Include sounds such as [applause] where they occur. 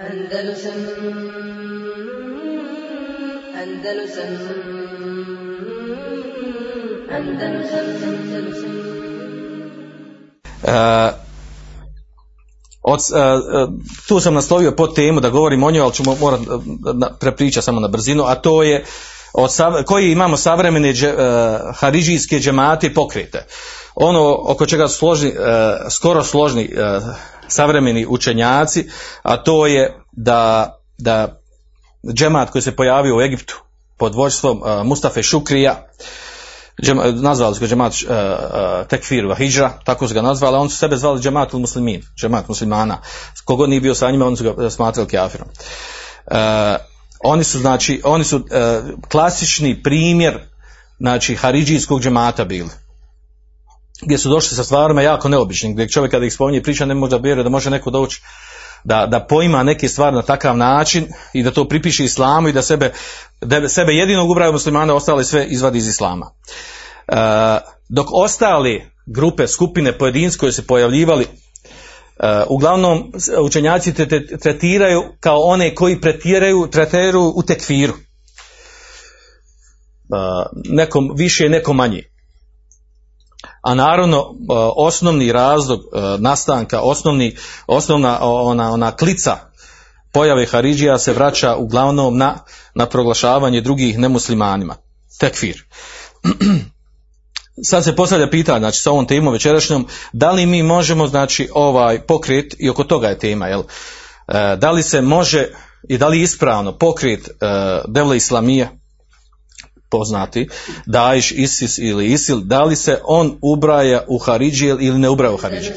Andalusam E, od, e, e, tu sam naslovio pod temu da govorim o njoj, ali ću mo- morat prepričati samo na brzinu, a to je od koji imamo savremene dže, haridžijske džemate i pokrete. Ono oko čega su složni, skoro složni savremeni učenjaci, a to je da, da džemat koji se pojavio u Egiptu pod vođstvom e, Mustafe Šukrija, džema, nazvali su ga džemat uh, uh, tekfir wa hijra, tako su ga nazvali, a oni su sebe zvali džematul muslimin, džemat muslimana. Kogod nije bio sa njima, oni su ga smatrali kafirom. Uh, oni su, znači, oni su uh, klasični primjer, znači, haridžijskog džemata bili gdje su došli sa stvarima jako neobičnim, gdje čovjek kada ih spominje priča ne može da vjeruje da može neko doći da, da poima neke stvari na takav način i da to pripiše islamu i da sebe, da sebe jedinog ubraju muslimana ostale sve izvadi iz islama. E, dok ostali grupe, skupine, pojedinci koji se pojavljivali e, uglavnom učenjaci te tretiraju kao one koji pretiraju, tretiraju u tekfiru. E, nekom više, nekom manje. A naravno e, osnovni razlog e, nastanka, osnovni, osnovna ona, ona klica pojave Haridžija se vraća uglavnom na, na proglašavanje drugih nemuslimanima. Tekfir. [clears throat] Sad se postavlja pitanje, znači sa ovom temom večerašnjom, da li mi možemo, znači, ovaj pokret, i oko toga je tema, jel, e, da li se može i da li ispravno pokret e, Devle Islamije, poznati, Daesh, ISIS ili ISIL, da li se on ubraja u Haridžije ili ne ubraja u Haridžije?